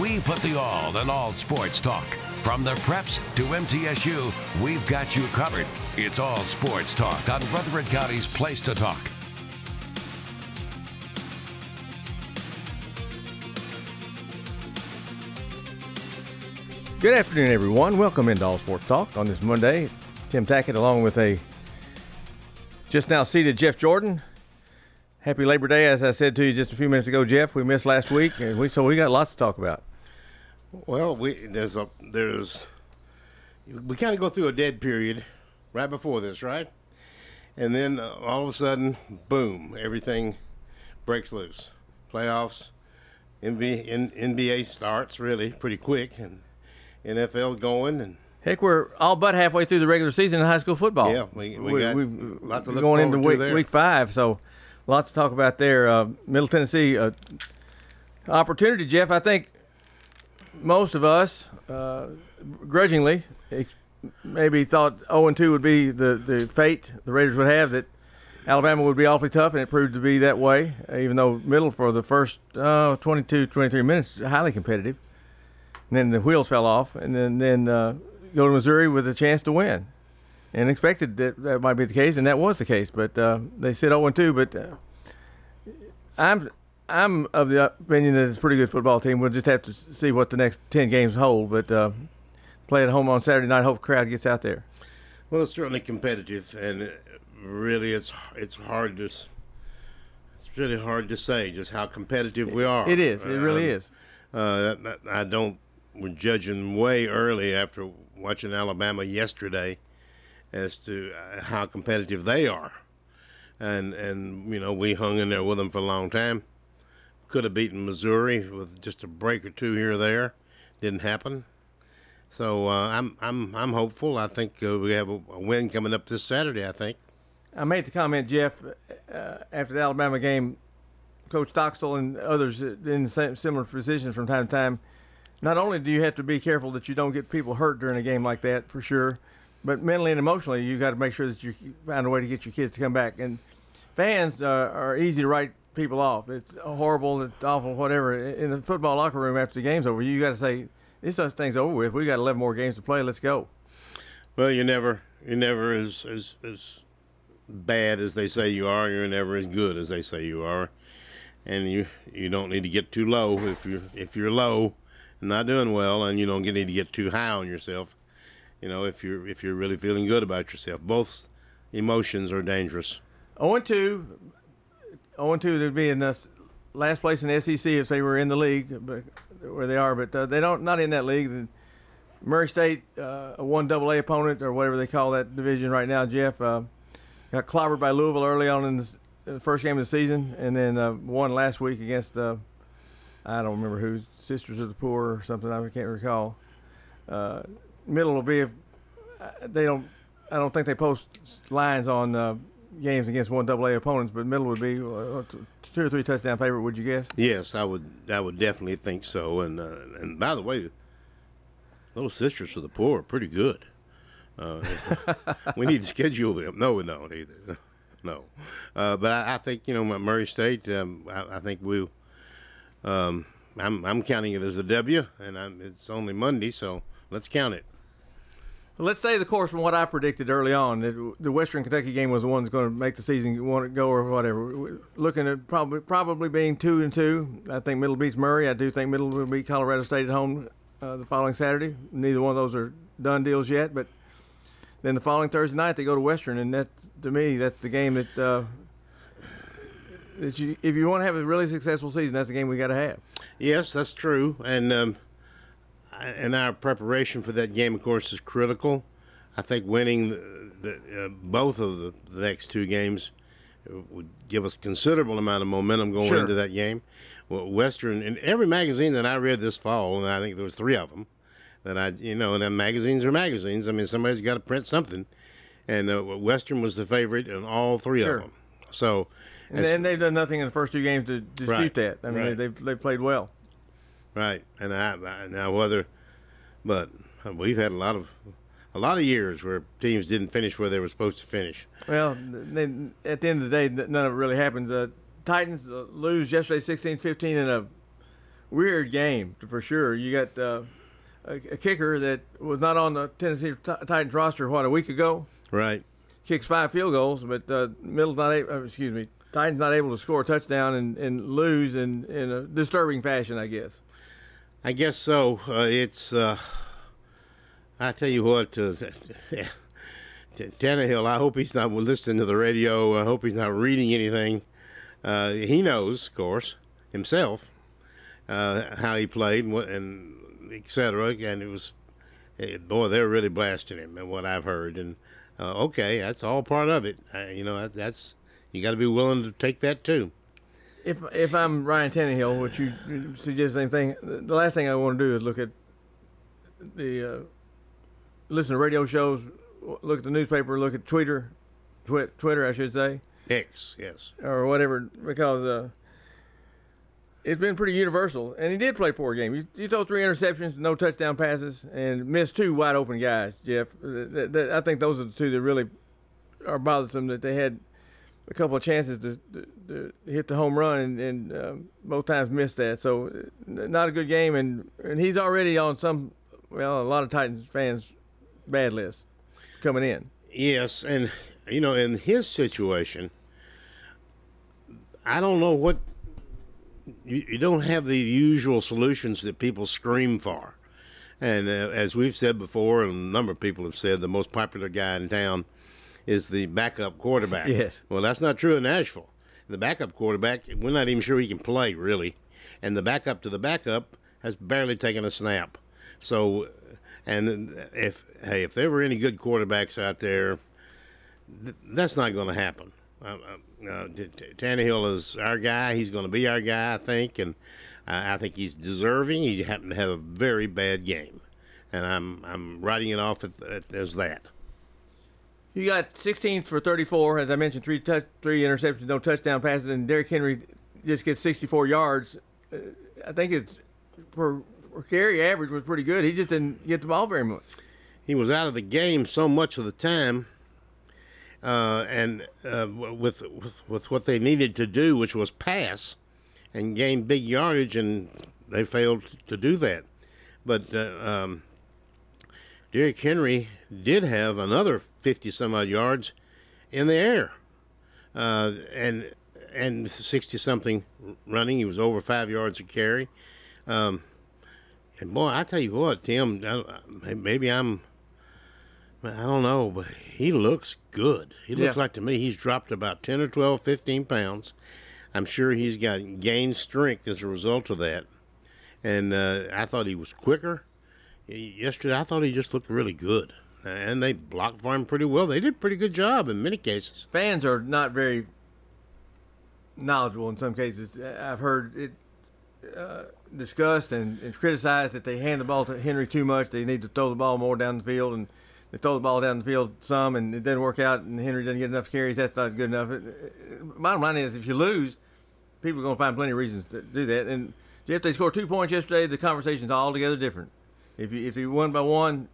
We put the all in all sports talk. From the preps to MTSU, we've got you covered. It's all sports talk on Rutherford County's Place to Talk. Good afternoon, everyone. Welcome into All Sports Talk on this Monday. Tim Tackett, along with a just now seated Jeff Jordan. Happy Labor Day, as I said to you just a few minutes ago, Jeff. We missed last week, and we so we got lots to talk about. Well, we there's a there's we kind of go through a dead period right before this, right? And then uh, all of a sudden, boom, everything breaks loose. Playoffs, NBA, N- NBA starts really pretty quick, and NFL going, and Heck, we're all but halfway through the regular season in high school football. Yeah, we- we got a lot to look going into forward to week, week five, so lots to talk about there. Uh, Middle Tennessee uh, opportunity, Jeff. I think most of us, uh, grudgingly, maybe thought 0 and 2 would be the, the fate the Raiders would have. That Alabama would be awfully tough, and it proved to be that way. Even though Middle for the first uh, 22, 23 minutes highly competitive, and then the wheels fell off, and then then uh, go to Missouri with a chance to win, and expected that that might be the case, and that was the case. But uh, they said 0 and 2, but. Uh, I'm I'm of the opinion that it's a pretty good football team. We'll just have to see what the next ten games hold. But uh, play at home on Saturday night. Hope the crowd gets out there. well, it's certainly competitive, and really, it's it's hard to it's really hard to say just how competitive we are. It is. It really Um, is. Uh, I don't. We're judging way early after watching Alabama yesterday as to uh, how competitive they are, and and you know we hung in there with them for a long time. Could have beaten Missouri with just a break or two here or there. Didn't happen. So uh, I'm I'm I'm hopeful. I think uh, we have a, a win coming up this Saturday. I think. I made the comment, Jeff, uh, after the Alabama game. Coach Stockstill and others in similar positions from time to time. Not only do you have to be careful that you don't get people hurt during a game like that, for sure, but mentally and emotionally, you got to make sure that you find a way to get your kids to come back. And fans uh, are easy to write people off. It's horrible, it's awful, whatever. In the football locker room after the game's over, you got to say, "This thing's over with. We got 11 more games to play. Let's go." Well, you're never you're never as as as bad as they say you are. You're never as good as they say you are, and you you don't need to get too low if you if you're low and not doing well, and you don't need to get too high on yourself. You know, if you're if you're really feeling good about yourself, both emotions are dangerous. 0 and 2. 0 and 2, they'd be in the last place in the SEC if they were in the league, but where they are. But uh, they don't not in that league. The Murray State, uh, a one double A opponent or whatever they call that division right now. Jeff uh, got clobbered by Louisville early on in the, first game of the season, and then uh, won last week against uh, I don't remember who, Sisters of the Poor or something. I can't recall. Uh, middle will be if uh, they don't. I don't think they post lines on uh, games against one double A opponents, but middle would be uh, two or three touchdown favorite. Would you guess? Yes, I would I would definitely think so. And uh, and by the way, little sisters of the poor are pretty good. Uh, we need to schedule them. No, we don't either. No, uh, but I, I think you know Murray State. Um, I, I think we. Um, I'm I'm counting it as a W, and I'm, it's only Monday, so let's count it. Let's stay the course from what I predicted early on. That the Western Kentucky game was the one that's going to make the season want to go or whatever. Looking at probably probably being two and two. I think Middle beats Murray. I do think Middle will beat Colorado State at home uh, the following Saturday. Neither one of those are done deals yet, but Then the following Thursday night they go to Western, and that to me that's the game that uh, that you if you want to have a really successful season, that's the game we got to have. Yes, that's true, and um, and our preparation for that game, of course, is critical. I think winning the, the, uh, both of the, the next two games would give us considerable amount of momentum going Sure. into that game. Well, Western in every magazine that I read this fall, and I think there was three of them that I, you know, and then magazines are magazines. I mean, somebody's got to print something, and uh, Western was the favorite in all three Sure. of them. So, And, then they've done nothing in the first two games to dispute Right. that. I mean, Right. they've they've played well. Right, and I, I now whether, but we've had a lot of, a lot of years where teams didn't finish where they were supposed to finish. Well, they, at the end of the day, none of it really happens. Uh, Titans uh, lose yesterday 16-15 in a weird game for sure. You got uh, a, a kicker that was not on the Tennessee Ti- Titans roster what a week ago. Right. Kicks five field goals, but uh, Middle's not able. Uh, excuse me, Titans not able to score a touchdown and, and lose in, in a disturbing fashion, I guess. I guess so. Uh, it's. Uh, I tell you what, uh, Tannehill. I hope he's not listening to the radio. I hope he's not reading anything. Uh, he knows, of course, himself uh, how he played and, and et cetera. And it was, eh, boy, they're really blasting him, and what I've heard. And uh, okay, that's all part of it. You know, that, that's you got to be willing to take that too. If if I'm Ryan Tannehill, which you you suggest the same thing, the the last thing I want to do is look at the uh, listen to radio shows, look at the newspaper, look at Twitter, twi- Twitter, I should say, X, yes. or whatever, because uh, it's been pretty universal. And he did play four games. You, you throw three interceptions, no touchdown passes, and missed two wide open guys. Jeff, Th- th- th- I think those are the two that really are bothersome. That they had a couple of chances to, to, to hit the home run and, and um, both times missed that. So not a good game, and and he's already on some well a lot of Titans fans bad list coming in. Yes, and you know, in his situation, I don't know what you, you don't have the usual solutions that people scream for. And uh, as we've said before, and a number of people have said, the most popular guy in town is the backup quarterback. Yes. Well, that's not true in Nashville. The backup quarterback, we're not even sure he can play really, and the backup to the backup has barely taken a snap. So, and if hey, if there were any good quarterbacks out there, th- that's not going to happen. Uh, uh, uh, T- T- Tannehill is our guy. He's going to be our guy, I think, and I I think he's deserving. He happened to have a very bad game, and I'm I'm writing it off as that. You got 16 for 34, as I mentioned, three touch, three interceptions, no touchdown passes, and Derrick Henry just gets 64 yards. Uh, I think it's for, for carry average was pretty good. He just didn't get the ball very much. he was out of the game so much of the time, uh, and uh, with, with with what they needed to do, which was pass and gain big yardage, and they failed to do that. But uh, um, Derrick Henry did have another fifty some odd yards in the air, uh, and and sixty something running. He was over five yards a carry. Um, and boy, I tell you what, Tim, I, maybe I'm I don't know, but he looks good. He looks Yeah. like to me he's dropped about 10 or 12, 15 pounds. I'm sure he's got gained strength as a result of that. And uh, I thought he was quicker. Yesterday, I thought he just looked really good. And they blocked for him pretty well. They did a pretty good job in many cases. Fans are not very knowledgeable in some cases. I've heard it uh, discussed and, and criticized that they hand the ball to Henry too much. They need to throw the ball more down the field, and they throw the ball down the field some, and it doesn't work out, and Henry doesn't get enough carries. That's not good enough. It, bottom line is, if you lose, people are going to find plenty of reasons to do that. And if they scored two points yesterday, the conversation's altogether different. If you if you won by one,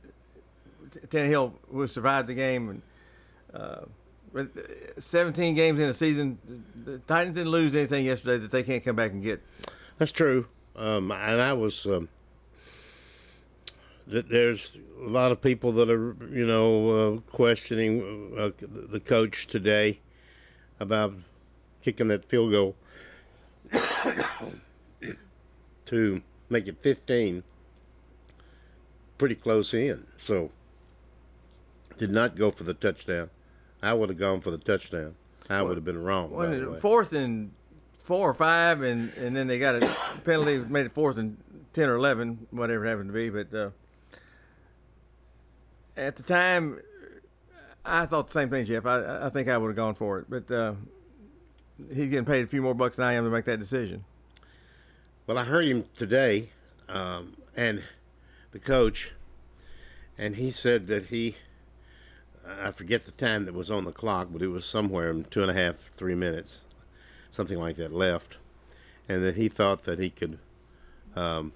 Tannehill would survive the game. And uh, uh, 17 games in a season, the Titans didn't lose anything yesterday that they can't come back and get. That's true. Um, and I was. Um, th- there's a lot of people that are, you know, uh, questioning uh, the coach today about kicking that field goal to make it 15, pretty close in. So did not go for the touchdown. I would have gone for the touchdown. I would have been wrong. way. fourth and four or five, and, and then they got a penalty, made it fourth and ten or eleven, whatever it happened to be. But uh, at the time, I thought the same thing, Jeff. I, I think I would have gone for it, but uh, he's getting paid a few more bucks than I am to make that decision. Well, I heard him today, um, and the coach, and he said that he, I forget the time that was on the clock, but it was somewhere in two and a half, three minutes, something like that left, and that he thought that he could um,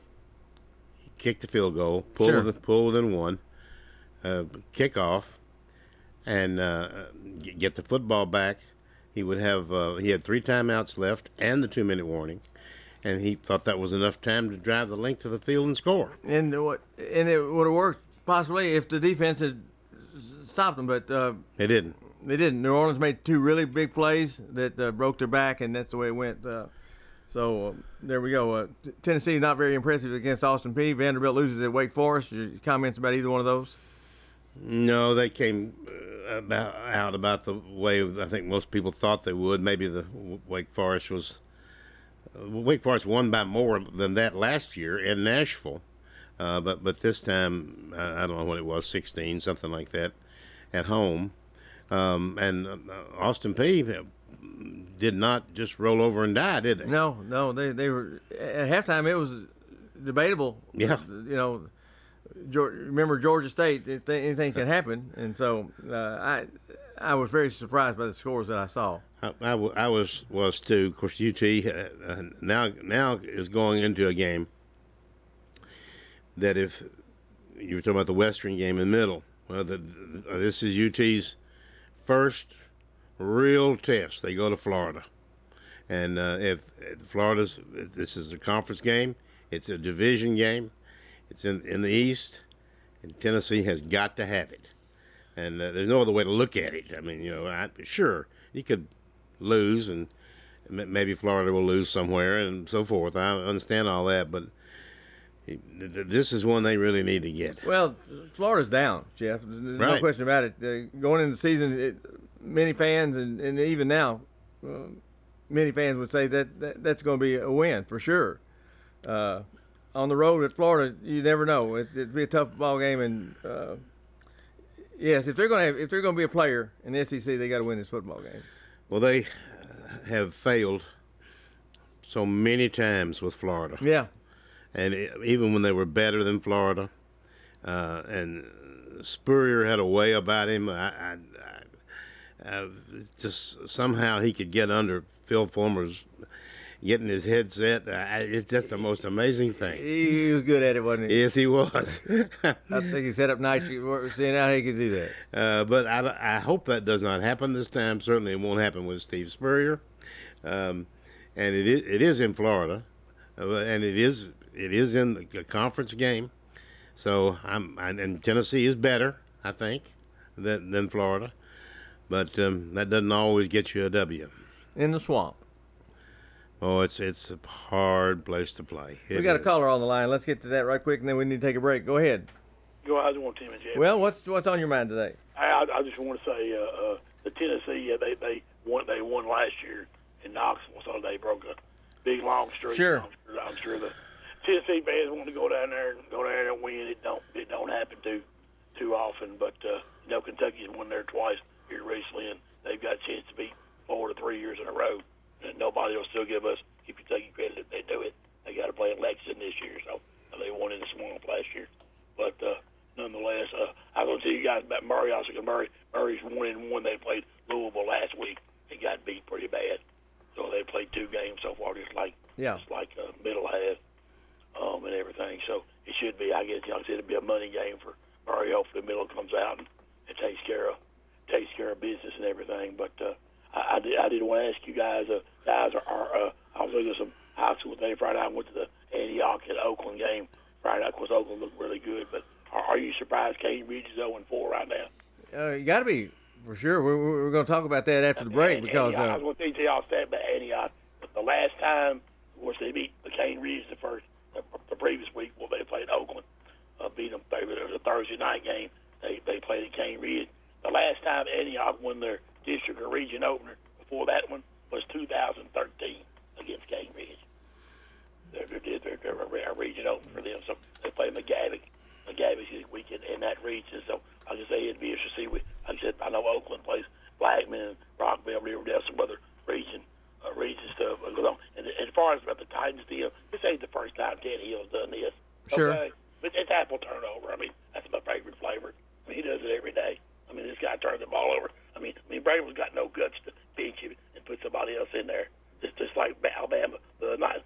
kick the field goal, pull Sure. within, pull within one, uh, kick off, and uh, get the football back. He would have uh, he had three timeouts left and the two minute warning, and he thought that was enough time to drive the length of the field and score. And what and it would have worked possibly if the defense had stopped them, but uh, They didn't. they didn't. New Orleans made two really big plays that uh, broke their back, and that's the way it went. Uh, so uh, there we go. Uh, Tennessee not very impressive against Austin Peay. Vanderbilt loses at Wake Forest. Your comments about either one of those? No, they came uh, about out about the way I think most people thought they would. Maybe the Wake Forest was Wake Forest won by more than that last year in Nashville, uh, but but this time uh, I don't know what it was, sixteen something like that, at home, um, and uh, Austin Peay did not just roll over and die, did they? No, no. They they were at halftime. It was debatable. Yeah. You know, Geor remember Georgia State? Anything can happen, and so uh, I I was very surprised by the scores that I saw. I, was was too. Of course, UT uh, uh, now now is going into a game that if you were talking about the Western game in the middle, well, the, this is UT's first real test. They go to Florida, and uh, if if Florida's this is a conference game, it's a division game, it's in in the East, and Tennessee has got to have it and uh, there's no other way to look at it. I mean, you know, I, sure you could lose, and m- maybe Florida will lose somewhere, and so forth. I understand all that, but th- th- this is one they really need to get. Well, Florida's down, Jeff. There's no question about it. Uh, going into the season, it, many fans and, and even now, uh, many fans would say that, that that's going to be a win for sure. Uh, on the road at Florida, you never know. It, it'd be a tough ball game, and uh, yes, if they're going to have, if they're going to be a player in the SEC, they got to win this football game. Well, they have failed so many times with Florida. Yeah, and e- even when they were better than Florida, uh, and Spurrier had a way about him. I, I, I, I just somehow he could get under Phil Fulmer's getting his head set. I, it's just the most amazing thing. he was good at it, wasn't he? Yes, he was. I think he set up nights, seeing how he could do that. Uh, but I, I hope that does not happen this time. Certainly, it won't happen with Steve Spurrier. Um, and it is it is in Florida, uh, and it is it is in the conference game. So I'm and and Tennessee is better, I think, than than Florida. But um, that doesn't always get you a W. In the swamp. Oh, it's it's a hard place to play. We It got a caller on the line. Let's get to that right quick, and then we need to take a break. Go ahead. Go how's it going, Tim and Jeff? Well, what's what's on your mind today? I, I, I just want to say uh, uh, the Tennessee uh, they they won they won last year in Knoxville, so they broke a big long streak. Sure. I'm sure, I'm sure the Tennessee fans want to go down there and go down there and win. It don't it don't happen too too often, but uh, you know Kentucky's won there twice here recently, and they've got a chance to beat Florida three years in a row. And nobody will still give us give Kentucky credit if they do it. They got to play in Lexington this year, so they won in the swamp last year. But uh, nonetheless, uh, I'm going to tell you guys about Murray. Also, 'cause Murray, Murray's one and one. They played Louisville last week and got beat pretty bad. So they played two games so far, just like Yeah. just like uh, middle half um, and everything. So it should be. I guess know, I said it'd be a money game for Murray. Hopefully, middle comes out and, and takes care of takes care of business and everything. But uh, I, I did I did want to ask you guys. Uh, guys are, are uh, I was looking at some high school thing Friday. I went to the Antioch and Oakland game Friday. night. Of course, Oakland looked really good. But are, are you surprised Cane Ridge is 0 4 right now? Uh, you got to be for sure. We're, we're going to talk about that after the break And- because Antioch, I uh, was going to tell y'all stat about Antioch. But the last time, of course, they beat the Cane Ridge the first the, the previous week. Well, they played Oakland, uh, beat them. It was a Thursday night game. they they played at Cane Ridge. The last time Antioch won their district or region opener before that one was 2013 against Cane Ridge. They're, they're, they're, they're a region open for them, so they play McGavock, McGavock this weekend in that region. So like I say, it'd be interesting to see. With, like I said, I know Oakland plays Blackman, Rockvale, Riverdale, some other region uh, region stuff goes on. And as far as about the Titans deal, this ain't the first time Tannehill's done this. Sure. Okay? But it's apple turnover. I mean, that's my favorite flavor. I mean, he does it every day. I mean, this guy turns the ball over. I mean, I mean, Brady's got no guts to bench him and put somebody else in there. Just, just like Alabama the night.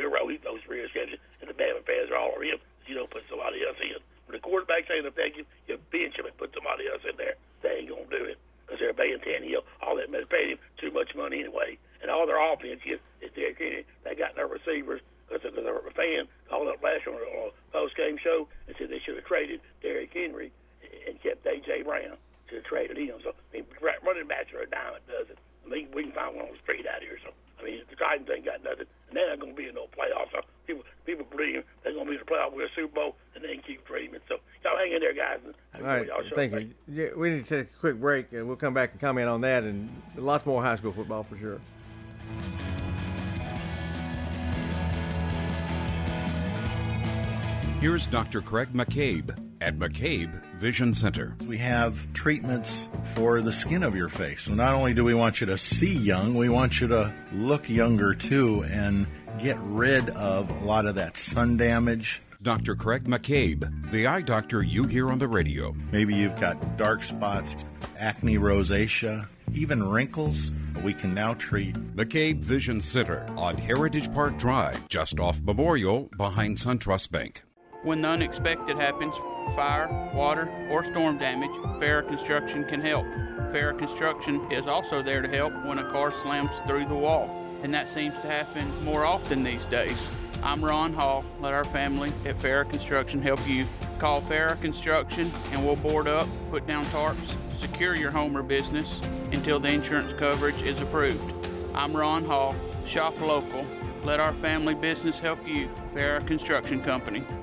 Milroe, he throws three interceptions, and the Bama fans are all over him. You don't put somebody else in. When the quarterback's ain't effective, you bench him and put somebody else in there. They ain't gonna do it because they're paying Tannehill all that money, paying him too much money anyway. And all their offense is, is Derrick Henry. They got their receivers because a fan called up last year on a post game show and said they should have traded Derrick Henry and kept AJ Brown. Should have traded him. So I mean, running backs are a dime a dozen. I mean, we can find one on the street out here. So I mean, the Titans ain't got nothing, and they're not going to be in no playoffs. So people people believe they're going to be in the playoffs with a Super Bowl, and they can keep dreaming. So y'all hang in there, guys. All right, thank you. Yeah, we need to take a quick break, and we'll come back and comment on that, and lots more high school football for sure. Here's Dr. Craig McCabe at McCabe Vision Center. We have treatments for the skin of your face. So not only do we want you to see young, we want you to look younger too and get rid of a lot of that sun damage. Dr. Craig McCabe, the eye doctor you hear on the radio. Maybe you've got dark spots, acne rosacea, even wrinkles. We can now treat. McCabe Vision Center on Heritage Park Drive, just off Memorial behind SunTrust Bank. When the unexpected happens, fire, water, or storm damage, Farrah Construction can help. Farrah Construction is also there to help when a car slams through the wall, and that seems to happen more often these days. I'm Ron Hall. Let our family at Farrah Construction help you. Call Farrah Construction and we'll board up, put down tarps, secure your home or business until the insurance coverage is approved. I'm Ron Hall. Shop local. Let our family business help you. Farrah Construction Company.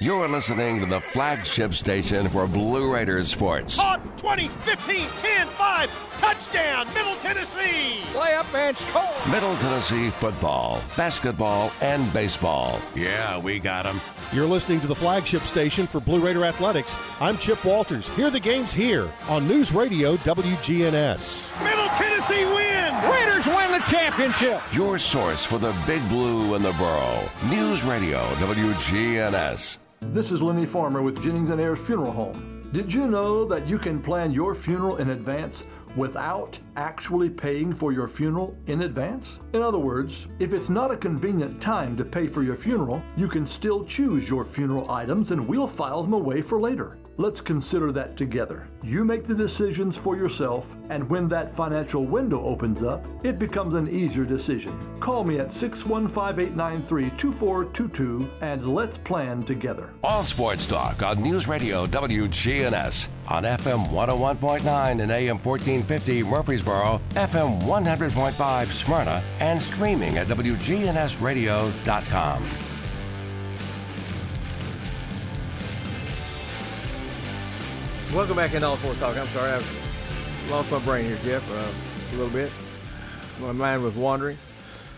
You're listening to the flagship station for Blue Raiders sports. On 2015 10 5, touchdown, Middle Tennessee. Play up, bench, Cole. Middle Tennessee football, basketball, and baseball. Yeah, we got them. You're listening to the flagship station for Blue Raider Athletics. I'm Chip Walters. Hear the games here on News Radio WGNS. Middle Tennessee win. Raiders win the championship. Your source for the Big Blue and the Borough. News Radio WGNS. This is Lenny Farmer with Jennings and Ayers Funeral Home. Did you know that you can plan your funeral in advance without actually paying for your funeral in advance? In other words, if it's not a convenient time to pay for your funeral, you can still choose your funeral items and we'll file them away for later. Let's consider that together. You make the decisions for yourself, and when that financial window opens up, it becomes an easier decision. Call me at 615 893 2422 and let's plan together. All sports talk on News Radio WGNS on FM 101.9 and AM 1450 Murfreesboro, FM 100.5 Smyrna, and streaming at WGNSradio.com. Welcome back into All Sports Talk. I'm sorry, I've lost my brain here, Jeff, uh, a little bit. My mind was wandering.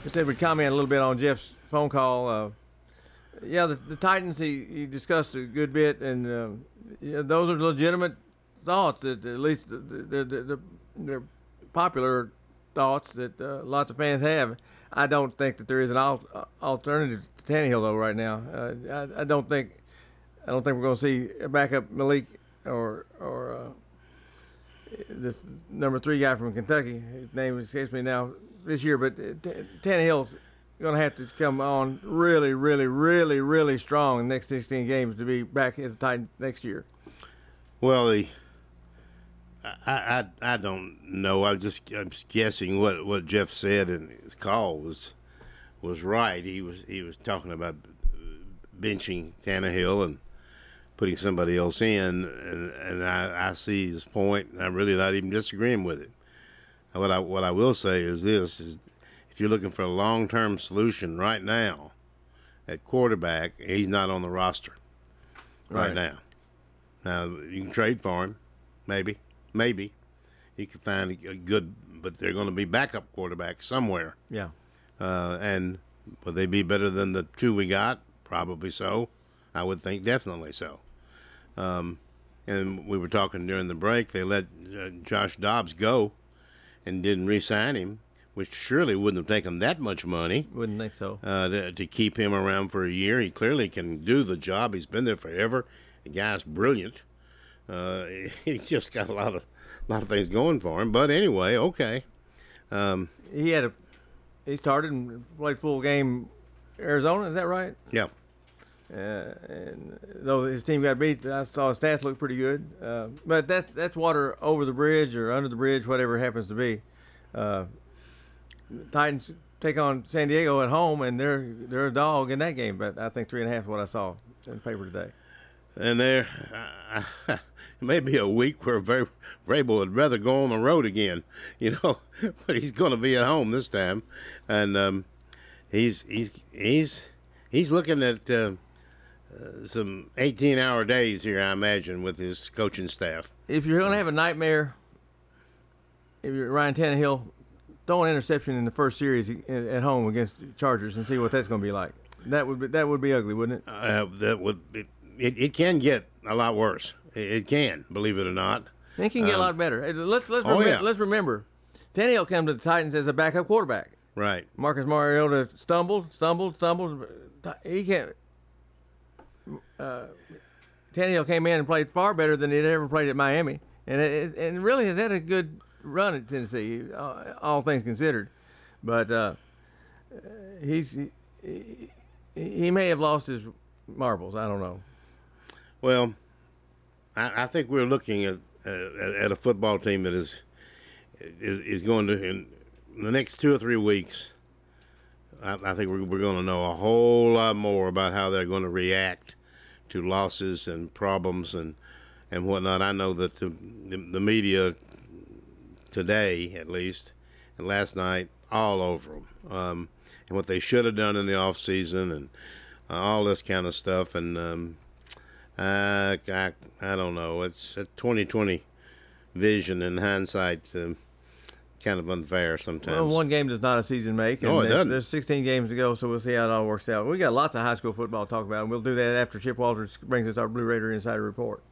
I said we'd comment a little bit on Jeff's phone call. Uh, yeah, the, the, Titans, he, he discussed a good bit, and uh, yeah, those are legitimate thoughts, that at least they're, they're popular thoughts that uh, lots of fans have. I don't think that there is an al- alternative to Tannehill, though, right now. Uh, I, I don't think I don't think we're going to see a backup Malik or or uh, this number three guy from Kentucky. His name escapes me now this year, but T- Tannehill's going to have to come on really, really, really, really strong in the next 16 games to be back as a Titan next year. Well, the I, I I don't know. I'm just I'm just guessing what what Jeff said in his call was was right. He was he was talking about benching Tannehill and putting somebody else in, and, and I, I see his point. And I'm really not even disagreeing with it. What I what I will say is this: is if you're looking for a long term solution right now at quarterback, he's not on the roster right, Right. now. Now you can trade for him, maybe, maybe you can find a, good, but they're going to be backup quarterback somewhere. Yeah. Uh, and would they be better than the two we got? Probably so. I would think definitely so. Um, and we were talking during the break. They let uh, Josh Dobbs go and didn't re-sign him, which surely wouldn't have taken that much money. Wouldn't think so. Uh, to, to keep him around for a year. He clearly can do the job. He's been there forever. The guy's brilliant. Uh, he's just got a lot of a lot of things going for him. But anyway, okay. Um, He had a he started and played full game Arizona. Is that right? yeah. Uh, and though his team got beat, I saw his stats look pretty good. Uh, but that that's water over the bridge or under the bridge, whatever happens to be. Uh, Titans take on San Diego at home, and they're they're a dog in that game. But I think three and a half is what I saw in the paper today. and there uh, it may be a week where Vrabel would rather go on the road again, you know, but he's going to be at home this time, and um, he's he's he's he's looking at uh, some 18-hour days here, I imagine, with his coaching staff. If you're gonna have a nightmare, if you're Ryan Tannehill, throw an interception in the first series at home against the Chargers and see what that's gonna be like. That would be that would be ugly, wouldn't it? Uh, that would it, it, it can get a lot worse. It, it can, believe it or not. It can get a Um, lot better. Let's let's oh, remem- yeah. let's remember, Tannehill came to the Titans as a backup quarterback. Right. Marcus Mariota stumbled, stumbled, stumbled. He can't. Uh, Tannehill came in and played far better than he'd ever played at Miami, and it, and really has had a good run at Tennessee, uh, all things considered. But uh, he's he, he may have lost his marbles. I don't know. Well, I, I think we're looking at, at at a football team that is is, is going to in the next two or three weeks. I, think we're going to know a whole lot more about how they're going to react to losses and problems and and whatnot. I know that the the, the media today, at least, and last night, all over them, um, and what they should have done in the off season and uh, all this kind of stuff. And um, I, I, I don't know. It's a 2020 vision and hindsight. Um, kind of unfair sometimes. Well, one game does not a season make. No, it doesn't. There's 16 games to go, so we'll see how it all works out. We got lots of high school football to talk about, and we'll do that after Chip Walters brings us our Blue Raider Insider Report.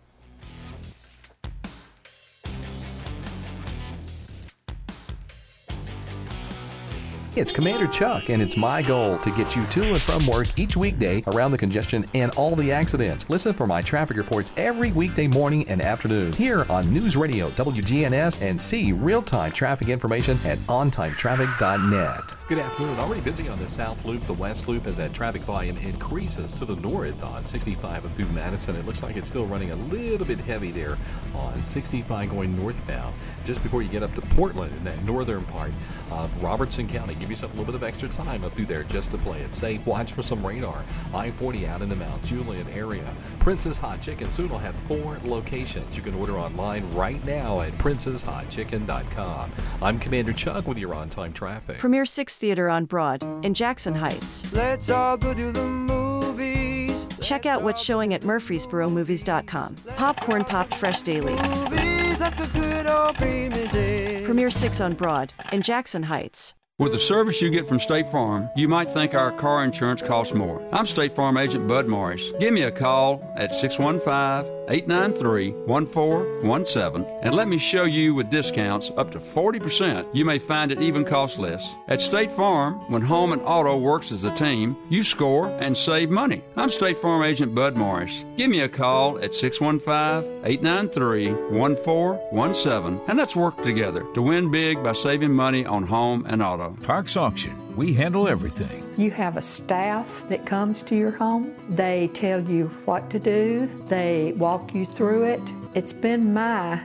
It's Commander Chuck, and it's my goal to get you to and from work each weekday around the congestion and all the accidents. Listen for my traffic reports every weekday morning and afternoon here on News Radio WGNS and see real time traffic information at ontimetraffic.net. Good afternoon. Already busy on the South Loop, the West Loop, as that traffic volume increases to the north on 65 and through Madison. It looks like it's still running a little bit heavy there on 65 going northbound. Just before you get up to Portland in that northern part of Robertson County, give yourself a little bit of extra time up through there just to play it safe. Watch for some radar. I 40 out in the Mount Juliet area. Prince's Hot Chicken soon will have four locations. You can order online right now at princeshotchicken.com. I'm Commander Chuck with your on time traffic. Premier 6 Theater on Broad in Jackson Heights. Let's all go to the movies. Check out what's showing at murfreesboromovies.com. Popcorn popped fresh daily. Movies at the good old premises. Premier 6 on Broad in Jackson Heights. With the service you get from State Farm, you might think our car insurance costs more. I'm State Farm Agent Bud Morris. Give me a call at 615 893 1417 and let me show you with discounts up to 40%. You may find it even costs less. At State Farm, when home and auto works as a team, you score and save money. I'm State Farm Agent Bud Morris. Give me a call at 615 893 1417 and let's work together to win big by saving money on home and auto. Parks Auction. We handle everything. You have a staff that comes to your home. They tell you what to do, they walk you through it. It's been my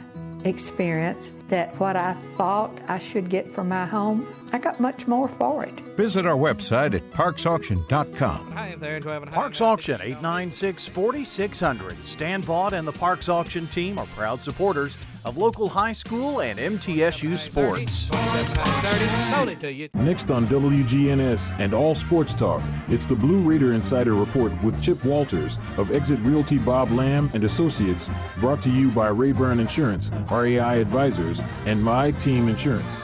experience that what I thought I should get for my home, I got much more for it. Visit our website at parksauction.com. Hi there, Parks Auction 896 4600. Stan Vaught and the Parks Auction team are proud supporters of local high school and MTSU sports. Next on WGNS and All Sports Talk, it's the Blue Raider Insider Report with Chip Walters of Exit Realty Bob Lamb and Associates, brought to you by Rayburn Insurance, RAI Advisors, and My Team Insurance.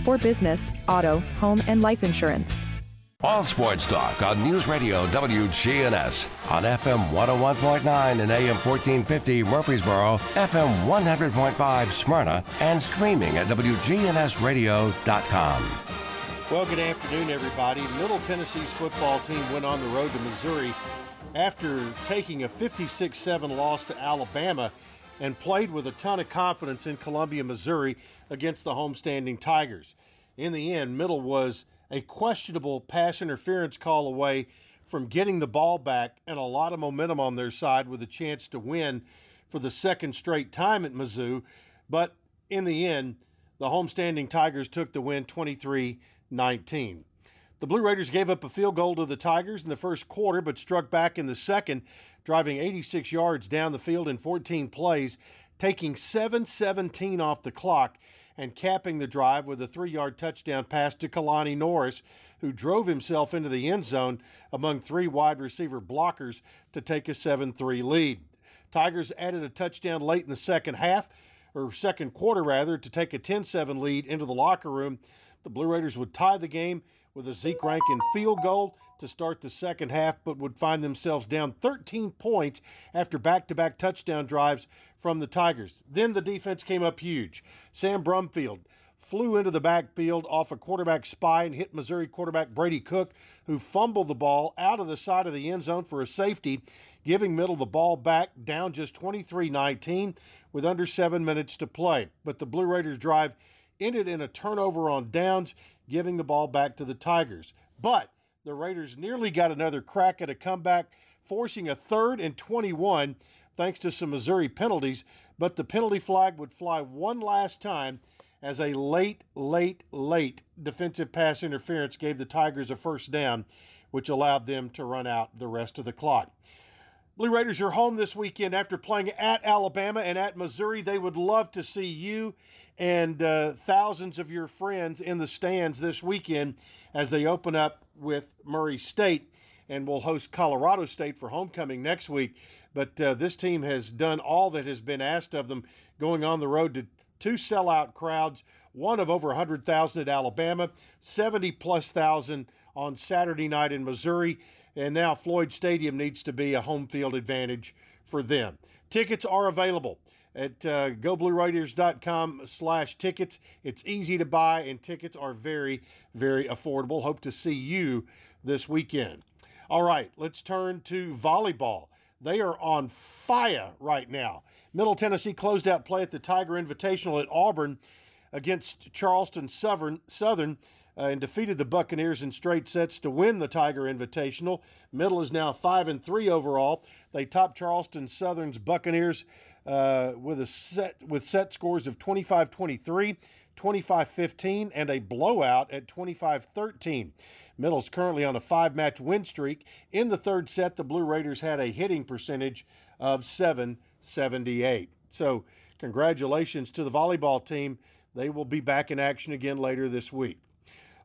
for business, auto, home, and life insurance. All Sports Talk on News Radio WGNS on FM 101.9 and AM 1450 Murfreesboro, FM 100.5 Smyrna, and streaming at WGNSradio.com. Well, good afternoon, everybody. Middle Tennessee's football team went on the road to Missouri after taking a 56 7 loss to Alabama and played with a ton of confidence in Columbia, Missouri against the homestanding Tigers. In the end, Middle was a questionable pass interference call away from getting the ball back and a lot of momentum on their side with a chance to win for the second straight time at Mizzou. But in the end, the homestanding Tigers took the win 23 19. The Blue Raiders gave up a field goal to the Tigers in the first quarter, but struck back in the second, driving 86 yards down the field in 14 plays, taking 7 17 off the clock and capping the drive with a three yard touchdown pass to Kalani Norris, who drove himself into the end zone among three wide receiver blockers to take a 7 3 lead. Tigers added a touchdown late in the second half, or second quarter rather, to take a 10 7 lead into the locker room. The Blue Raiders would tie the game with a Zeke Rankin field goal to start the second half, but would find themselves down 13 points after back to back touchdown drives from the Tigers. Then the defense came up huge. Sam Brumfield flew into the backfield off a quarterback spy and hit Missouri quarterback Brady Cook, who fumbled the ball out of the side of the end zone for a safety, giving Middle the ball back down just 23 19 with under seven minutes to play. But the Blue Raiders drive ended in a turnover on downs, giving the ball back to the Tigers. But the Raiders nearly got another crack at a comeback, forcing a third and 21 thanks to some Missouri penalties. But the penalty flag would fly one last time as a late, late, late defensive pass interference gave the Tigers a first down, which allowed them to run out the rest of the clock. Blue Raiders are home this weekend after playing at Alabama and at Missouri. They would love to see you and uh, thousands of your friends in the stands this weekend as they open up with Murray State and will host Colorado State for homecoming next week. But uh, this team has done all that has been asked of them going on the road to two sellout crowds, one of over 100,000 at Alabama, 70 plus thousand on Saturday night in Missouri, and now Floyd Stadium needs to be a home field advantage for them. Tickets are available at uh, goblueraiders.com slash tickets. It's easy to buy, and tickets are very, very affordable. Hope to see you this weekend. All right, let's turn to volleyball. They are on fire right now. Middle Tennessee closed out play at the Tiger Invitational at Auburn against Charleston Southern, Southern uh, and defeated the Buccaneers in straight sets to win the Tiger Invitational. Middle is now 5 and 3 overall. They topped Charleston Southern's Buccaneers uh, with a set with set scores of 25-23, 25-15, and a blowout at 25-13. Middle's currently on a five-match win streak. In the third set, the Blue Raiders had a hitting percentage of 778. So, congratulations to the volleyball team. They will be back in action again later this week.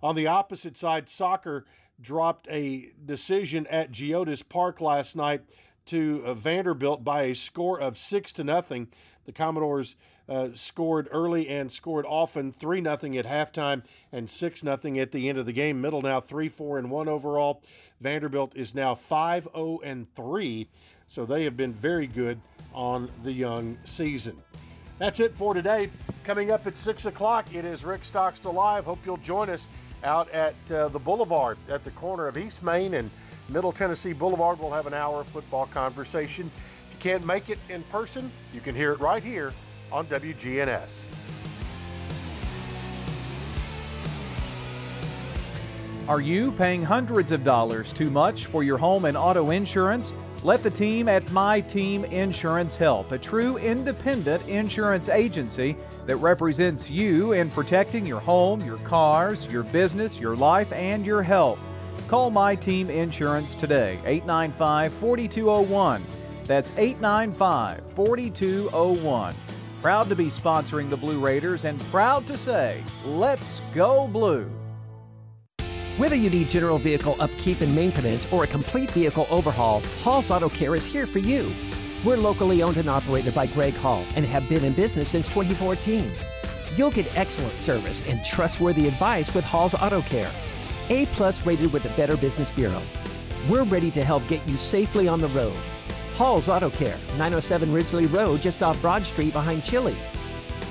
On the opposite side, soccer dropped a decision at Geodis Park last night to uh, Vanderbilt by a score of six to nothing. The Commodores uh, scored early and scored often, three nothing at halftime and six nothing at the end of the game. Middle now three four and one overall. Vanderbilt is now five zero oh and three, so they have been very good on the young season. That's it for today. Coming up at 6 o'clock, it is Rick Stockstill Live. Hope you'll join us out at uh, the Boulevard at the corner of East Main and Middle Tennessee Boulevard. We'll have an hour of football conversation. If you can't make it in person, you can hear it right here on WGNS. Are you paying hundreds of dollars too much for your home and auto insurance? Let the team at My Team Insurance help, a true independent insurance agency that represents you in protecting your home, your cars, your business, your life, and your health. Call My Team Insurance today, 895 4201. That's 895 4201. Proud to be sponsoring the Blue Raiders and proud to say, let's go blue. Whether you need general vehicle upkeep and maintenance or a complete vehicle overhaul, Hall's Auto Care is here for you. We're locally owned and operated by Greg Hall and have been in business since 2014. You'll get excellent service and trustworthy advice with Hall's Auto Care. A plus rated with the Better Business Bureau. We're ready to help get you safely on the road. Hall's Auto Care, 907 Ridgely Road, just off Broad Street behind Chili's.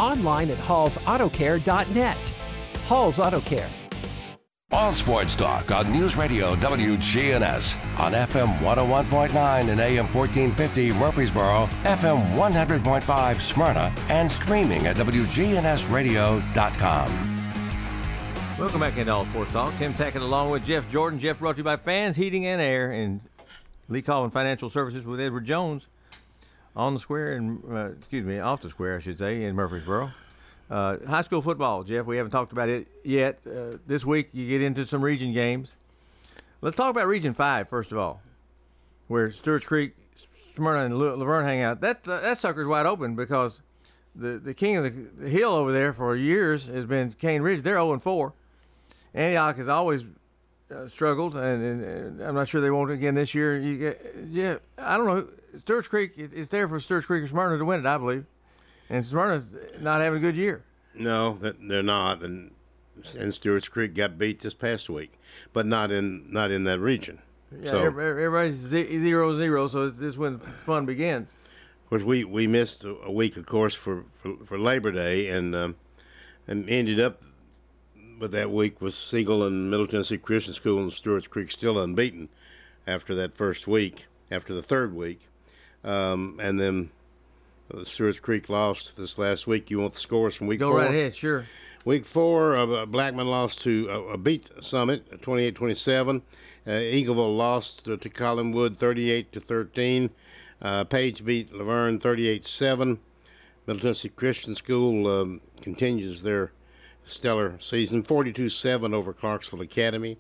Online at hallsautocare.net. Hall's Auto Care. All sports talk on News Radio WGNS on FM 101.9 and AM 1450 Murfreesboro, FM 100.5 Smyrna, and streaming at WGNSradio.com. Welcome back into All Sports Talk. Tim Tackett along with Jeff Jordan. Jeff brought to you by Fans Heating and Air and Lee Colvin Financial Services with Edward Jones on the square and uh, excuse me, off the square, I should say, in Murfreesboro. Uh, high school football, Jeff. We haven't talked about it yet. Uh, this week, you get into some region games. Let's talk about Region Five first of all, where Stewart's Creek, Smyrna, and La- Laverne hang out. That uh, that sucker's wide open because the the king of the, hill over there for years has been Cane Ridge. They're 0 4. Antioch has always uh, struggled, and, and, and I'm not sure they won't again this year. You get, yeah, I don't know. Stewart's Creek, it, it's there for Stewart's Creek or Smyrna to win it, I believe. And Smyrna's not having a good year. No, they're not, and and Stewart's Creek got beat this past week, but not in not in that region. Yeah, so, everybody's zero zero, so this is when fun begins. of course, we, we missed a a week, of course, for, for, for Labor Day, and um, and ended up with that week with Siegel and Middle Tennessee Christian School and Stewart's Creek still unbeaten after that first week, after the third week, um, and then uh, Stewart's Creek lost this last week. You want the scores from week Go four? right ahead, sure. Week four, uh, Blackman lost to uh, beat Summit 28-27. Uh, Eagleville lost to, to Collinwood 38 to 13. Uh, Page beat La Vergne 38-7. Middle Tennessee Christian School um, continues their stellar season 42-7 over Clarksville Academy.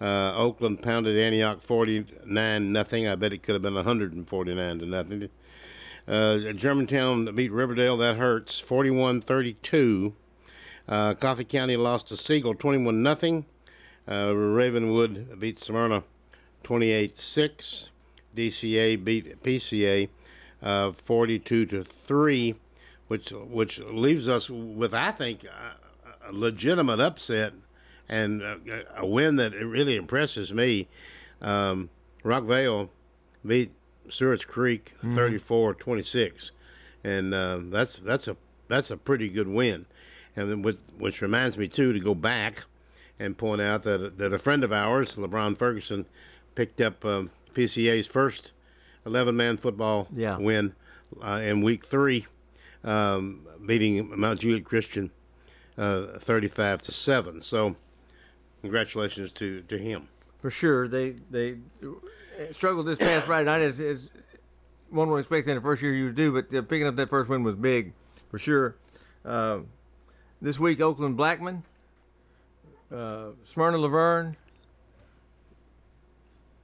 Uh, Oakland pounded Antioch 49 nothing. I bet it could have been 149 to nothing. Uh, Germantown beat Riverdale. That hurts 41-32. Uh, Coffee County lost to Siegel 21 nothing. Uh, Ravenwood beat Smyrna 28-6. DCA beat PCA uh, 42 to 3, which which leaves us with I think a, legitimate upset and a, a win that really impresses me. Um, Rockvale beat Stewart's Creek Mhm. 34-26, and uh, that's that's a that's a pretty good win. And then with, which reminds me too to go back and point out that that a friend of ours, LeBron Ferguson, picked up um, PCA's first 11-man football Yeah. win uh, in week three, um, beating Mount Juliet Christian uh, 35 to seven. So, congratulations to to him. For sure, they they struggled this past Friday night as, as one would expect in the first year you would do, but uh, picking up that first win was big, for sure. Uh, this week, Oakland Blackman, uh, Smyrna La Vergne.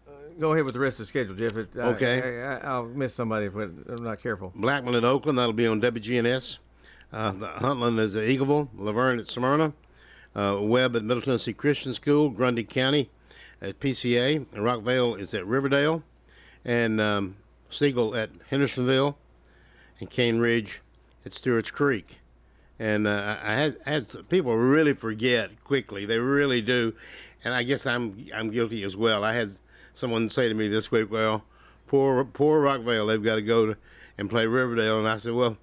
Uh, go ahead with the rest of the schedule, Jeff. It, Okay. I, I, will miss somebody if I'm not careful. Blackman at Oakland, that'll be on WGNS. Uh, Huntland is at Eagleville, La Vergne at Smyrna, uh, Webb at Middle Tennessee Christian School, Grundy County at PCA, and Rockvale is at Riverdale, and um, Siegel at Hendersonville, and Cane Ridge at Stewart's Creek. And uh, I had, I had people really forget quickly. They really do, and I guess I'm I'm guilty as well. I had someone say to me this week, "Well, poor poor Rockvale, they've got to go to, and play Riverdale," and I said, "Well,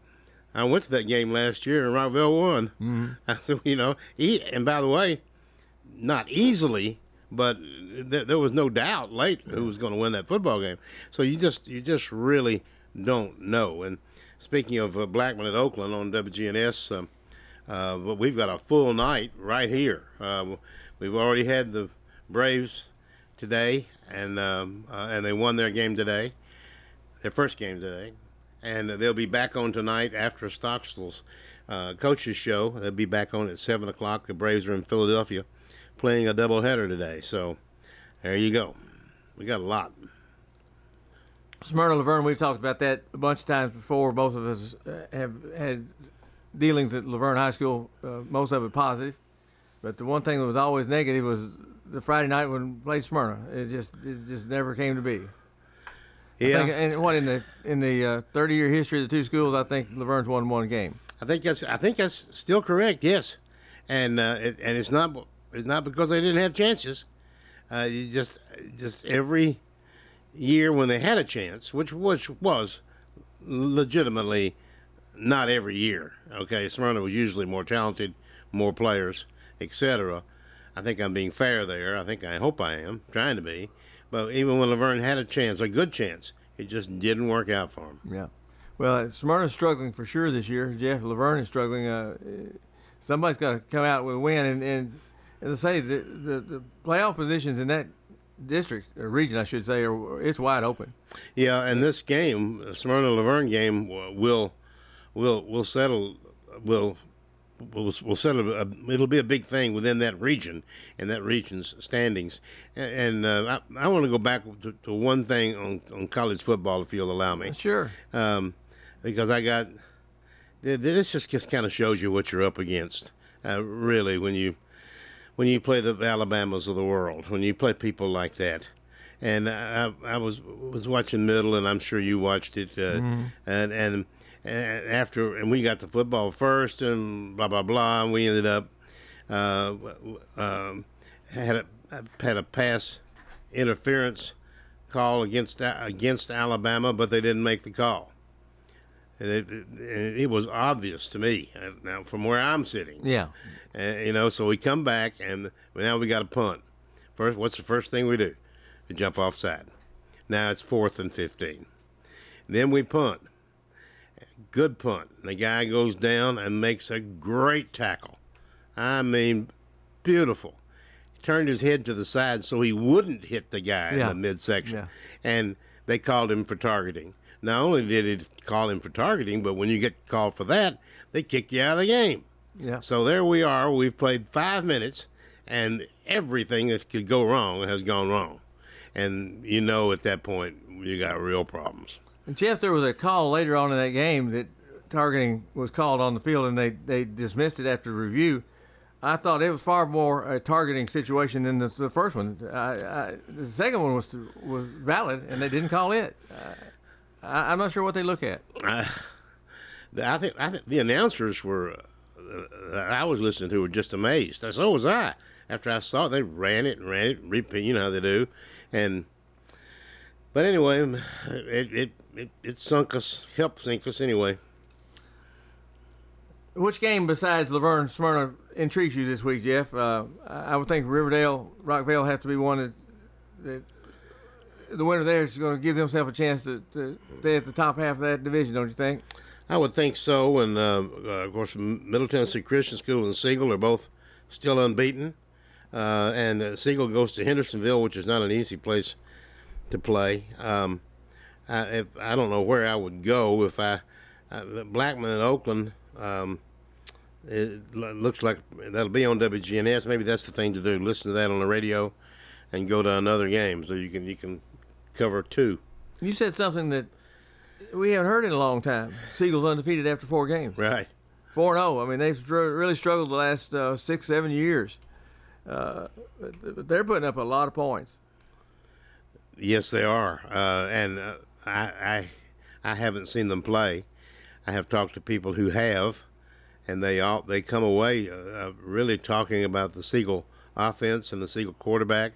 I went to that game last year and Rockvale won. Mhm. I said, you know, he, and by the way, not easily, but th- there was no doubt late who was going to win that football game. So you just you just really don't know. And speaking of uh, Blackman at Oakland on WGNS, um, uh, but we've got a full night right here. Uh, we've already had the Braves today, and um, uh, and they won their game today, their first game today, and they'll be back on tonight after Stockstill's uh, coaches show. They'll be back on at seven o'clock. The Braves are in Philadelphia, playing a doubleheader today. So there you go. We got a lot. Smyrna La Vergne, we've talked about that a bunch of times before. Both of us uh, have had dealings at La Vergne High School, uh, most of it positive. But the one thing that was always negative was the Friday night when we played Smyrna. It just it just never came to be. I Yeah. think- and what in the in the uh, 30 year history of the two schools, I think La Vergne's won one game. I think that's I think that's still correct. Yes, and uh, it, and it's not it's not because they didn't have chances. Uh, you just just every year when they had a chance, which which was legitimately not every year. Okay, Smyrna was usually more talented, more players, etc. I think I'm being fair there. I think I hope I am trying to be. But even when La Vergne had a chance, a good chance, it just didn't work out for him. Yeah. Well, Smyrna's struggling for sure this year. Jeff La Vergne is struggling. Uh, somebody's got to come out with a win, and and as I say, the, the the playoff positions in that district or region, I should say, are it's wide open. Yeah, and this game, the Smyrna La Vergne game, will will will settle will will will settle. A, it'll be a big thing within that region and that region's standings. And, and uh, I, I want to go back to, to one thing on, on college football, if you'll allow me. Sure. Um, because I got this just just kind of shows you what you're up against. Uh, really, when you when you play the Alabamas of the world, when you play people like that. And I, I was was watching middle, and I'm sure you watched it. Uh, Mhm. And and and after, and we got the football first, and blah blah blah, and we ended up uh, um, had a had a pass interference call against against Alabama, but they didn't make the call. And it, it, it was obvious to me uh, now from where I'm sitting. Yeah. Uh, you know, so we come back and now we got a punt. First, what's the first thing we do? We jump offside. Now it's fourth and fifteen. Then we punt. Good punt. The guy goes down and makes a great tackle. I mean, beautiful. He turned his head to the side so he wouldn't hit the guy Yeah. in the midsection. Yeah. And they called him for targeting. Not only did it call him for targeting, but when you get called for that, they kick you out of the game. Yeah. So there we are. We've played five minutes, and everything that could go wrong has gone wrong. And you know at that point, you got real problems. And Jeff, there was a call later on in that game that targeting was called on the field, and they, they dismissed it after review. I thought it was far more a targeting situation than the, the first one. I, I, the second one was was valid, and they didn't call it. Uh, I, I'm not sure what they look at. I, I think I think the announcers were uh, I was listening to were just amazed. So was I. After I saw it, they ran it and ran it, repeat. You know how they do, and but anyway, it it it, it sunk us, helped sink us anyway. Which game besides La Vergne Smyrna intrigues you this week, Jeff? Uh, I would think Riverdale Rockvale have to be one that, that the winner there is going to give themselves a chance to, to stay at the top half of that division, don't you think? I would think so. And uh, uh, of course, Middle Tennessee Christian School and Siegel are both still unbeaten. Uh, and uh, Siegel goes to Hendersonville, which is not an easy place to play. Um, I, if, I don't know where I would go if I uh, Blackman and Oakland. Um, it lo- looks like that'll be on WGNS. Maybe that's the thing to do. Listen to that on the radio, and go to another game so you can you can cover two. You said something that we haven't heard in a long time. Siegel's undefeated after four games. Right. Four and zero. I mean, they've really struggled the last uh, six, seven years. Uh, they're putting up a lot of points. Yes, they are, uh, and uh, I, I I haven't seen them play. I have talked to people who have, and they all they come away uh, uh, really talking about the Siegel offense and the Siegel quarterback,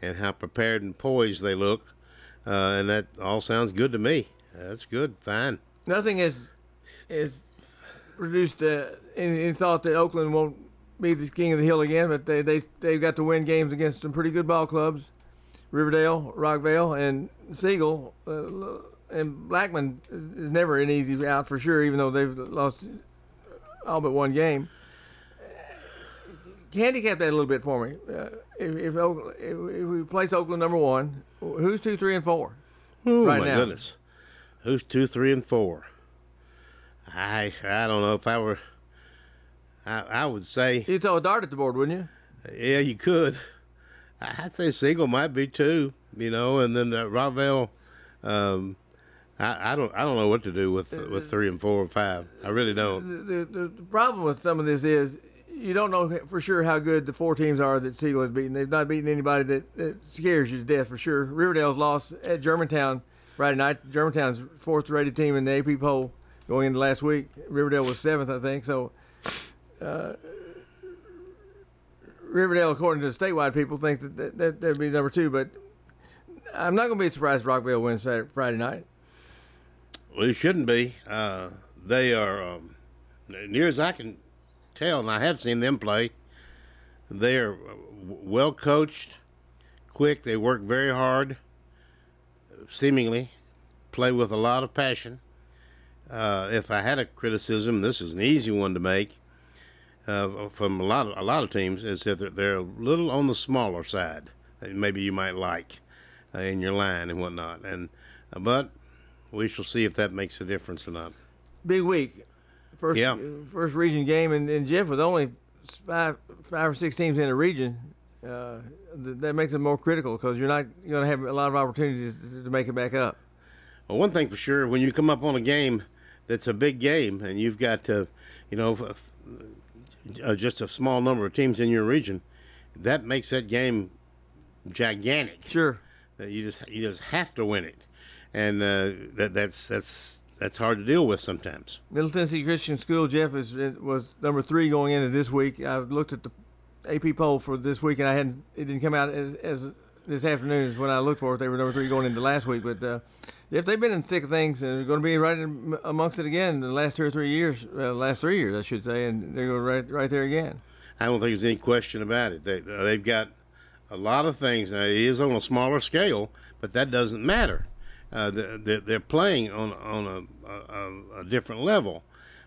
and how prepared and poised they look, uh, and that all sounds good to me. That's good, fine. Nothing is is produced uh, any, any thought that Oakland won't be the king of the hill again, but they they they've got to win games against some pretty good ball clubs, Riverdale, Rockvale, and Siegel. Uh, and Blackman is never an easy out for sure, even though they've lost all but one game. Handicap that a little bit for me. Uh, if, if, if, if we place Oakland number one, who's two, three, and four? Oh right my now? goodness, who's two, three, and four? I I don't know if I were. I I would say. You'd throw a dart at the board, wouldn't you? Yeah, you could. I'd say Siegel might be two. You know, and then uh, Rockvale. Um, I, I don't I don't know what to do with with three and four and five. I really don't. The, the, the problem with some of this is you don't know for sure how good the four teams are that Siegel has beaten. They've not beaten anybody that, that scares you to death for sure. Riverdale's lost at Germantown Friday night. Germantown's fourth rated team in the AP poll going into last week. Riverdale was seventh, I think. So. Uh, Riverdale, according to the statewide people, think that that, that that'd be number two, but I'm not going to be surprised if Rockvale wins Saturday, Friday night. Well, it shouldn't be. Uh, they are, um, near as I can tell, and I have seen them play. They are well coached, quick. They work very hard. Seemingly, play with a lot of passion. Uh, if I had a criticism, this is an easy one to make. Uh, from a lot of a lot of teams, is that they're, they're a little on the smaller side. Maybe you might like uh, in your line and whatnot, and uh, but we shall see if that makes a difference or not. Big week, first Yeah. first region game, and, and Jeff with only five five or six teams in the region. Uh, th- that makes it more critical because you're not going to have a lot of opportunities to, to make it back up. Well, one thing for sure, when you come up on a game that's a big game and you've got, to, you know, f- uh, just a small number of teams in your region, that makes that game gigantic. Sure. That you just you just have to win it, and uh, that that's that's that's hard to deal with sometimes. Middle Tennessee Christian School, Jeff is was number three going into this week. I looked at the AP poll for this week, and I hadn't it didn't come out as, as this afternoon is when I looked for it. They were number three going into last week, but uh, if they've been in thick things, and they're going to be right in, amongst it again in the last two or three years, uh, last three years, I should say, and they're going right right there again. I don't think there's any question about it. They uh, they've got a lot of things. Now it is on a smaller scale, but that doesn't matter. Uh, they're, they're playing on on a, a, a different level,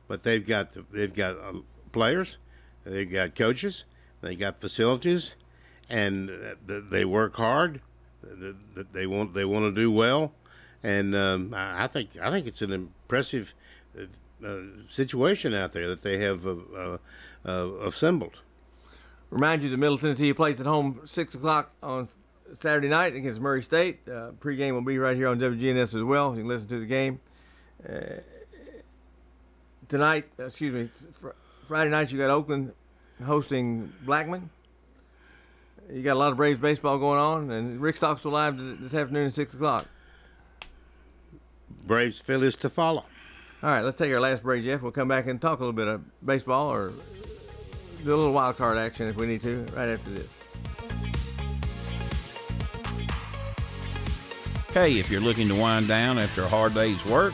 but they've got they've got uh, players, they've got coaches, they got facilities, and uh, they work hard. They- They want they want to do well, and um, I think I think it's an impressive uh, uh, situation out there that they have uh, uh, uh, assembled. Remind you, the Middle Tennessee plays at home six o'clock on Saturday night against Murray State. Uh, pregame will be right here on WGNS as well. You can listen to the game. Uh, tonight, excuse me, fr- Friday night you got Oakland hosting Blackman. You got a lot of Braves baseball going on, and Rick Stockstill live this afternoon at six o'clock. Braves Phillies to follow. All right, let's take our last break, Jeff. We'll come back and talk a little bit of baseball or do a little wild card action if we need to right after this. Hey, if you're looking to wind down after a hard day's work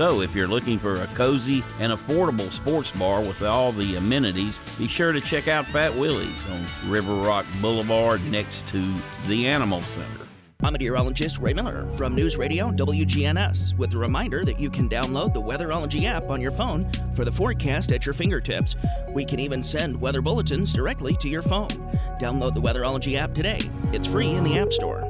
So, if you're looking for a cozy and affordable sports bar with all the amenities, be sure to check out Fat Willie's on River Rock Boulevard next to the Animal Center. I'm meteorologist Ray Miller from News Radio WGNS with a reminder that you can download the Weatherology app on your phone for the forecast at your fingertips. We can even send weather bulletins directly to your phone. Download the Weatherology app today. It's free in the App Store.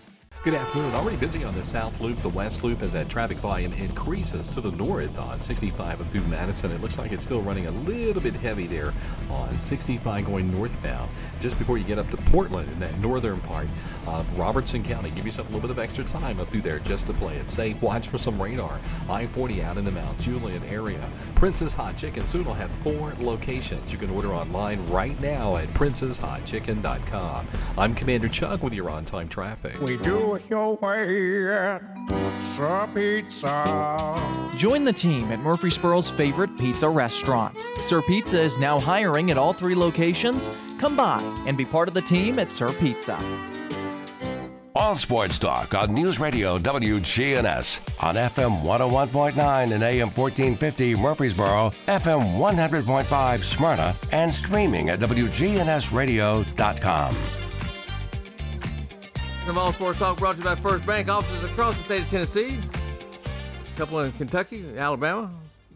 Good afternoon. Already busy on the South Loop, the West Loop, as that traffic volume increases to the north on 65 and through Madison. It looks like it's still running a little bit heavy there on 65 going northbound. Just before you get up to Portland in that northern part of Robertson County, give yourself a little bit of extra time up through there just to play it safe. Watch for some radar. I-40 out in the Mount Juliet area. Prince's Hot Chicken soon will have four locations. You can order online right now at princeshotchicken.com. I'm Commander Chuck with your on-time traffic. We do it your way at Sir Pizza. Join the team at Murfreesboro's favorite pizza restaurant. Sir Pizza is now hiring at all three locations. Come by and be part of the team at Sir Pizza. All sports talk on News Radio WGNS on FM 101.9 and AM 1450 Murfreesboro, FM 100.5 Smyrna, and streaming at WGNSradio.com. Some All Sports Talk brought to you by First Bank offices across the state of Tennessee. A couple in Kentucky, Alabama.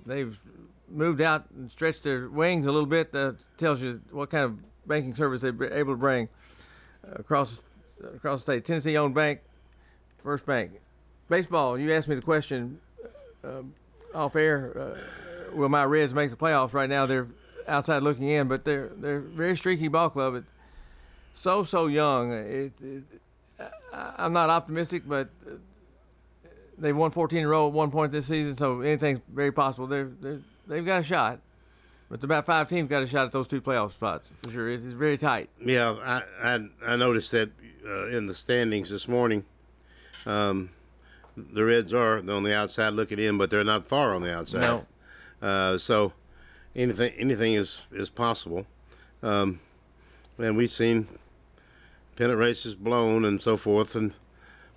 They've moved out and stretched their wings a little bit. That tells you what kind of banking service they're able to bring across across the state. Tennessee owned bank, First Bank. Baseball, you asked me the question uh, off air. Uh, will my Reds make the playoffs? Right now, they're outside looking in, but they're they're very streaky ball club. It, so so young. It, it, I'm not optimistic, but they've won 14 in a row at one point this season, so anything's very possible. They're, they're they've got a shot, but the about five teams got a shot at those two playoff spots for sure. It's, it's very tight. Yeah, I I, I noticed that uh, in the standings this morning. Um, the Reds are on the outside looking in, but they're not far on the outside. No. Uh, so anything anything is is possible. Um, and we've seen pennant races blown and so forth, and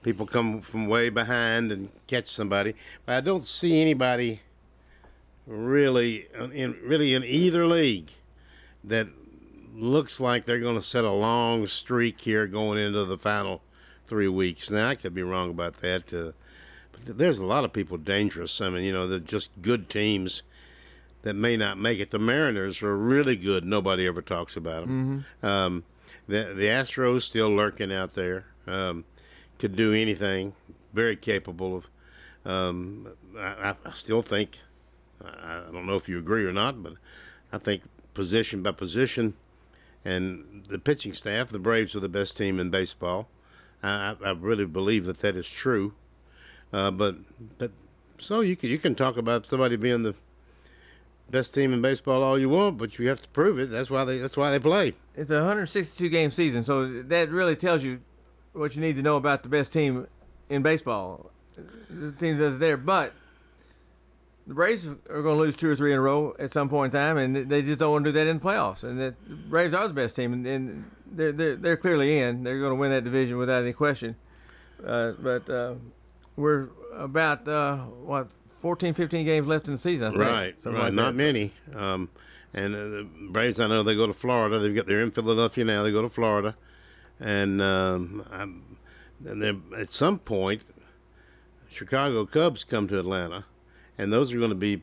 people come from way behind and catch somebody. But I don't see anybody really in really in either league that looks like they're going to set a long streak here going into the final three weeks. Now I could be wrong about that. Uh, but there's a lot of people dangerous. I mean, you know, they're just good teams that may not make it. The Mariners are really good. Nobody ever talks about them. Mm-hmm. Um, the the Astros still lurking out there. Um, could do anything. Very capable of. Um, I, I still think. I, I don't know if you agree or not, but I think position by position, and the pitching staff, the Braves are the best team in baseball. I, I really believe that that is true. Uh, but but so you can you can talk about somebody being the best team in baseball all you want, but you have to prove it. That's why they that's why they play. It's a 162 game season, so that really tells you what you need to know about the best team in baseball. The team that's there, but the Braves are going to lose two or three in a row at some point in time, and they just don't want to do that in the playoffs. And the Braves are the best team, and, and they're, they're they're clearly in. They're going to win that division without any question. Uh, but uh, we're about uh, what 14, 15 games left in the season. I think, Right, Something right. like not that. many. Um, and uh, the Braves, I know they go to Florida. They've got they're in Philadelphia now. They go to Florida, and um, and then at some point, Chicago Cubs come to Atlanta, and those are going to be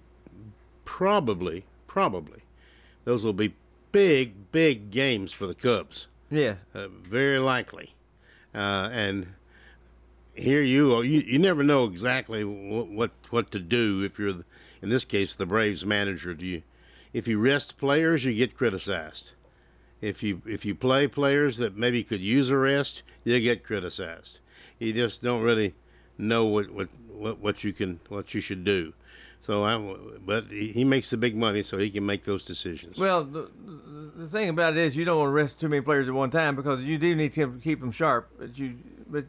probably probably those will be big big games for the Cubs. Yes. Uh, very likely, uh, and here you. You, you never know exactly what, what what to do if you're, in this case, the Braves manager. Do you, if you rest players, you get criticized. If you if you play players that maybe could use a rest, you get criticized. You just don't really know what what, what, what you can what you should do. So I, but he makes the big money, so he can make those decisions. Well, the, the thing about it is you don't want to rest too many players at one time because you do need to keep them sharp. But you, but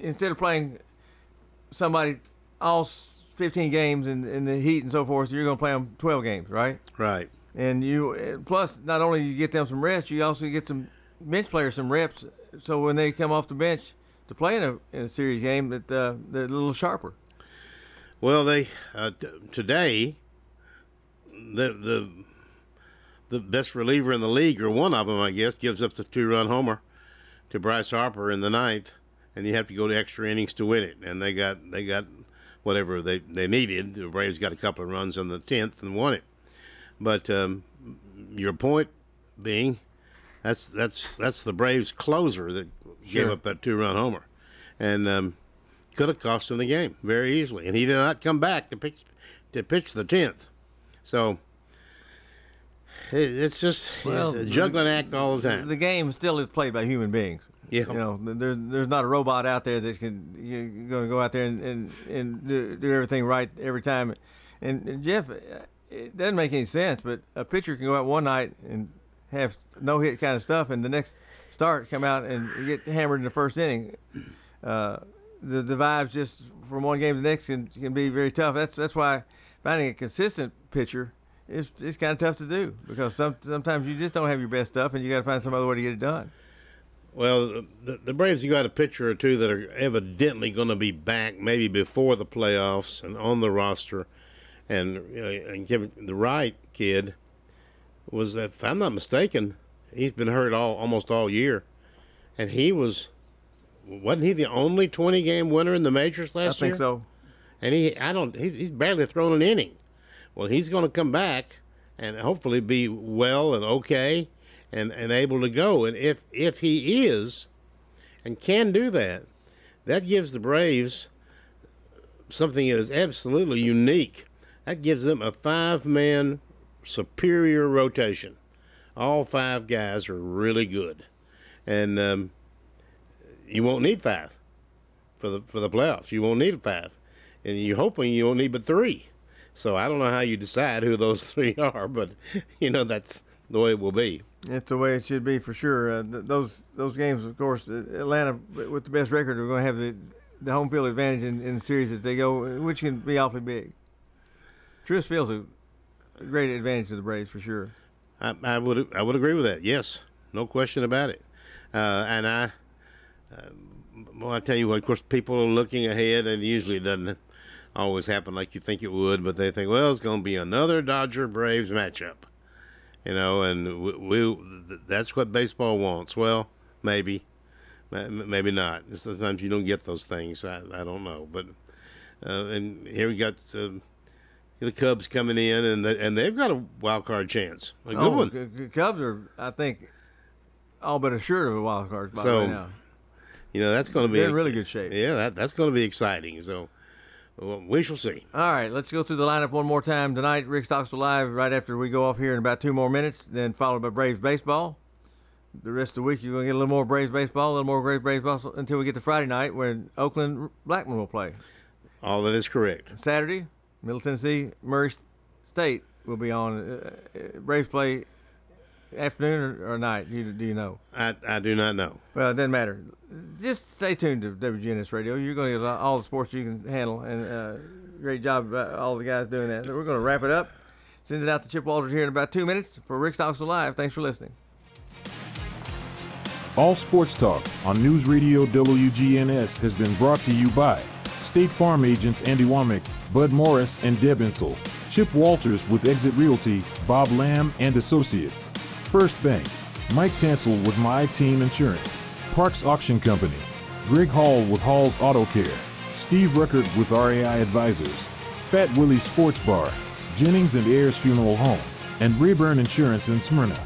instead of playing somebody all 15 games in, in the heat and so forth, you're going to play them 12 games, right? Right. And you plus not only you get them some rest, you also get some bench players some reps. So when they come off the bench to play in a in a series game, that uh, they're a little sharper. Well, they uh, t- today the the the best reliever in the league, or one of them, I guess, gives up the two-run homer to Bryce Harper in the ninth, and you have to go to extra innings to win it. And they got they got whatever they they needed. The Braves got a couple of runs on the tenth and won it. But um, your point being, that's that's that's the Braves closer that gave up that two-run homer, and um, could have cost him the game very easily. And he did not come back to pitch to pitch the tenth. So it's just it's a juggling act all the time. The game still is played by human beings. Yeah. You know, th- there's there's not a robot out there that can you're going to go out there and and, and do, do everything right every time. And, and Jeff, uh, it doesn't make any sense, but a pitcher can go out one night and have no hit kind of stuff, and the next start come out and get hammered in the first inning. Uh, the the vibes just from one game to the next can, can be very tough. That's that's why finding a consistent pitcher is it's kind of tough to do because some, sometimes you just don't have your best stuff, and you got to find some other way to get it done. Well, the, the Braves, you got a pitcher or two that are evidently going to be back maybe before the playoffs and on the roster. And, you know, and Kevin, the right kid was, if I'm not mistaken, he's been hurt all almost all year, and he was wasn't he the only 20 game winner in the majors last year? I year? think so. And he, I don't, he, he's barely thrown an inning. Well, he's going to come back and hopefully be well and okay and, and able to go. And if if he is and can do that, that gives the Braves something that is absolutely unique. That gives them a five man superior rotation. All five guys are really good, and um, you won't need five for the for the playoffs. You won't need five, and you're hoping you won't need but three. So I don't know how you decide who those three are, but you know that's the way it will be. It's the way it should be for sure. Uh, th- those those games, of course, uh, Atlanta with the best record are going to have the, the home field advantage in, in the series as they go, which can be awfully big. Truist Field's a great advantage to the Braves for sure. I, I would I would agree with that. Yes, no question about it. Uh, and I, uh, well, I tell you what. Of course, people are looking ahead, and usually it doesn't always happen like you think it would. But they think, well, it's going to be another Dodger Braves matchup, you know, and we, we that's what baseball wants. Well, maybe, maybe not. Sometimes you don't get those things. I, I don't know, but uh, and here we got. Uh, the Cubs coming in, and the, and they've got a wild card chance, a good oh, one. C- C- Cubs are, I think, all but assured of a wild card spot So, right now. You know that's going to be They're in really good shape. Yeah, that, that's going to be exciting. So we shall see. All right, let's go through the lineup one more time tonight. Rick Stockstill live right after we go off here in about two more minutes, then followed by Braves baseball. The rest of the week, you're going to get a little more Braves baseball, a little more Braves baseball until we get to Friday night when Oakland Blackman will play. All that is correct. Saturday, Middle Tennessee, Murray State will be on. Uh, uh, Braves play afternoon or, or night. Do you, do you know? I, I do not know. Well, it doesn't matter. Just stay tuned to WGNS Radio. You're going to get all the sports you can handle, and uh, great job, uh, all the guys doing that. So we're going to wrap it up. Send it out to Chip Walters here in about two minutes for Rick Stockstill Live. Thanks for listening. All Sports Talk on News Radio WGNS has been brought to you by State Farm agents Andy Womack, Bud Morris, and Deb Insel. Chip Walters with Exit Realty, Bob Lamb and Associates. First Bank, Mike Tansel with My Team Insurance. Parks Auction Company, Greg Hall with Hall's Auto Care. Steve Ruckert with RAI Advisors. Fat Willie Sports Bar, Jennings and Ayers Funeral Home, and Rayburn Insurance in Smyrna.